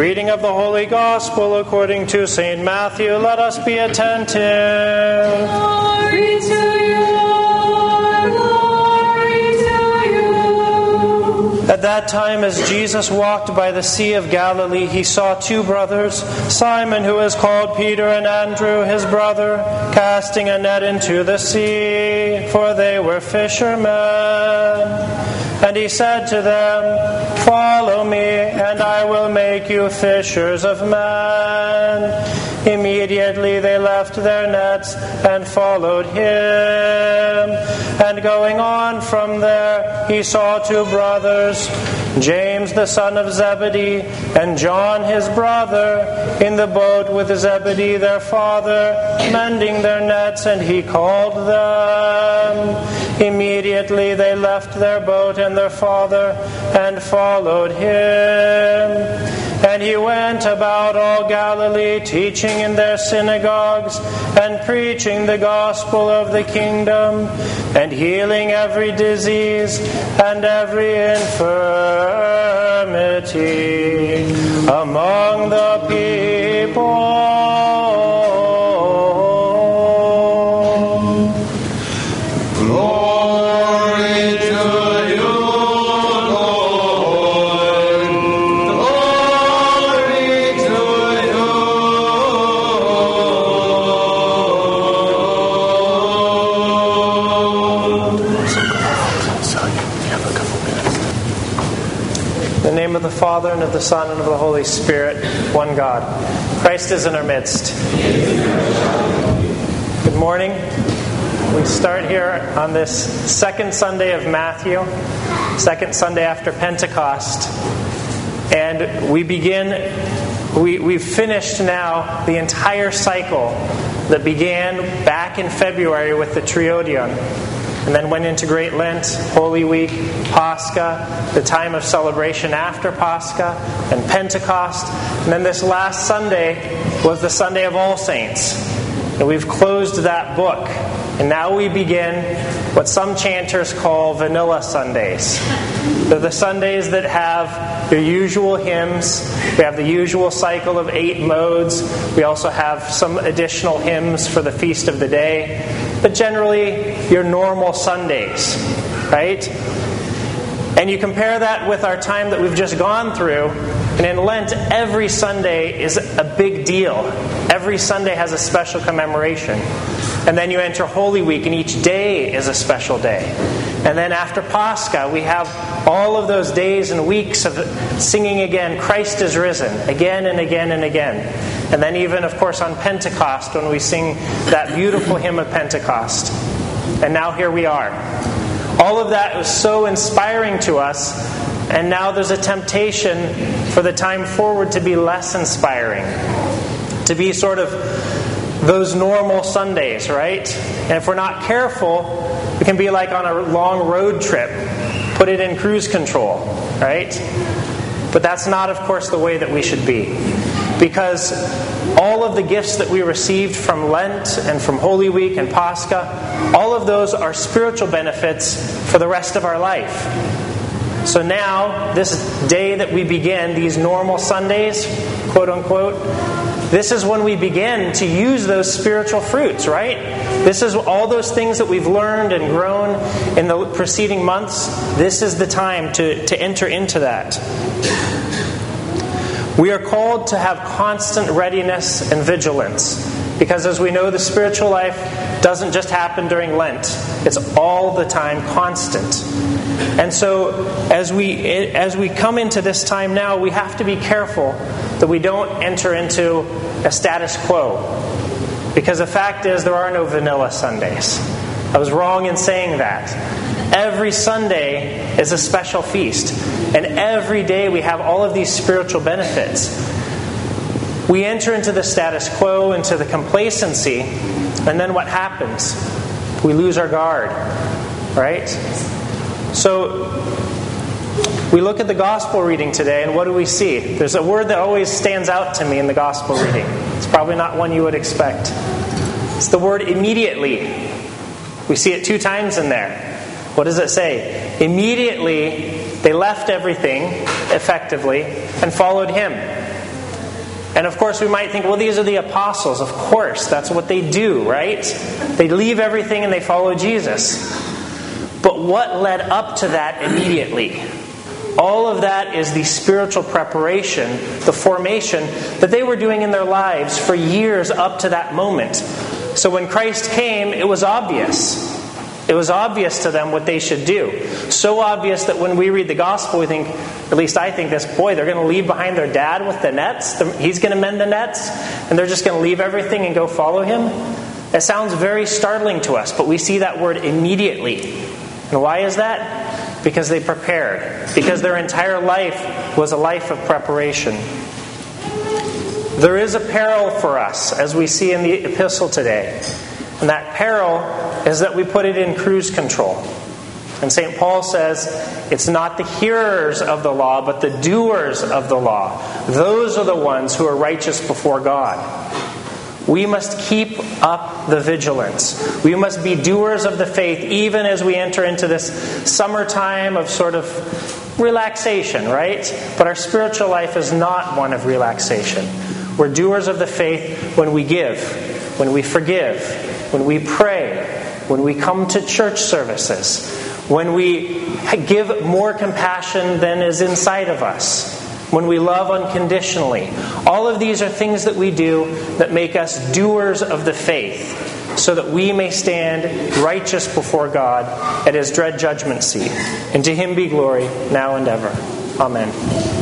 Reading of the Holy Gospel according to St. Matthew. Let us be attentive. Glory to you, Lord. Glory to you. At that time, as Jesus walked by the Sea of Galilee, he saw two brothers, Simon, who is called Peter, and Andrew, his brother, casting a net into the sea, for they were fishermen. And he said to them, Follow me, and I will make you fishers of men. Immediately they left their nets and followed him. And going on from there, he saw two brothers, James the son of Zebedee, and John his brother, in the boat with Zebedee their father, mending their nets, and he called them. Immediately they left their boat and their father and followed him. And he went about all Galilee, teaching in their synagogues and preaching the gospel of the kingdom and healing every disease and every infirmity among the people. The name of the Father, and of the Son, and of the Holy Spirit, one God. Christ is in our midst. Good morning. We start here on this second Sunday of Matthew, second Sunday after Pentecost. And we begin, we, we've finished now the entire cycle that began back in February with the Triodion and then went into Great Lent, Holy Week, Pascha, the time of celebration after Pascha, and Pentecost. And then this last Sunday was the Sunday of All Saints. And we've closed that book. And now we begin what some chanters call vanilla Sundays. They're the Sundays that have your usual hymns. We have the usual cycle of eight modes. We also have some additional hymns for the feast of the day. But generally, your normal Sundays, right? And you compare that with our time that we've just gone through, and in Lent, every Sunday is a big deal. Every Sunday has a special commemoration. And then you enter Holy Week, and each day is a special day. And then after Pascha, we have all of those days and weeks of singing again, Christ is risen, again and again and again. And then, even, of course, on Pentecost, when we sing that beautiful hymn of Pentecost. And now here we are. All of that was so inspiring to us, and now there's a temptation for the time forward to be less inspiring, to be sort of those normal Sundays, right? And if we're not careful, we can be like on a long road trip, put it in cruise control, right? But that's not, of course, the way that we should be. Because all of the gifts that we received from Lent and from Holy Week and Pascha, all of those are spiritual benefits for the rest of our life. So now, this day that we begin, these normal Sundays, quote unquote, this is when we begin to use those spiritual fruits, right? This is all those things that we've learned and grown in the preceding months. This is the time to, to enter into that. We are called to have constant readiness and vigilance. Because as we know, the spiritual life doesn't just happen during Lent, it's all the time constant. And so, as we, as we come into this time now, we have to be careful that we don't enter into a status quo. Because the fact is, there are no vanilla Sundays. I was wrong in saying that. Every Sunday is a special feast, and every day we have all of these spiritual benefits. We enter into the status quo, into the complacency, and then what happens? We lose our guard, right? So, we look at the gospel reading today, and what do we see? There's a word that always stands out to me in the gospel reading. It's probably not one you would expect. It's the word immediately. We see it two times in there. What does it say? Immediately they left everything, effectively, and followed him. And of course, we might think, well, these are the apostles. Of course, that's what they do, right? They leave everything and they follow Jesus. But what led up to that immediately? All of that is the spiritual preparation, the formation that they were doing in their lives for years up to that moment. So when Christ came, it was obvious. It was obvious to them what they should do. So obvious that when we read the gospel, we think, at least I think this, boy, they're going to leave behind their dad with the nets. He's going to mend the nets, and they're just going to leave everything and go follow him. It sounds very startling to us, but we see that word immediately. And why is that? Because they prepared. Because their entire life was a life of preparation. There is a peril for us, as we see in the epistle today. And that peril is that we put it in cruise control. And St. Paul says it's not the hearers of the law, but the doers of the law. Those are the ones who are righteous before God. We must keep up the vigilance. We must be doers of the faith even as we enter into this summertime of sort of relaxation, right? But our spiritual life is not one of relaxation. We're doers of the faith when we give, when we forgive, when we pray, when we come to church services, when we give more compassion than is inside of us, when we love unconditionally. All of these are things that we do that make us doers of the faith, so that we may stand righteous before God at his dread judgment seat. And to him be glory now and ever. Amen.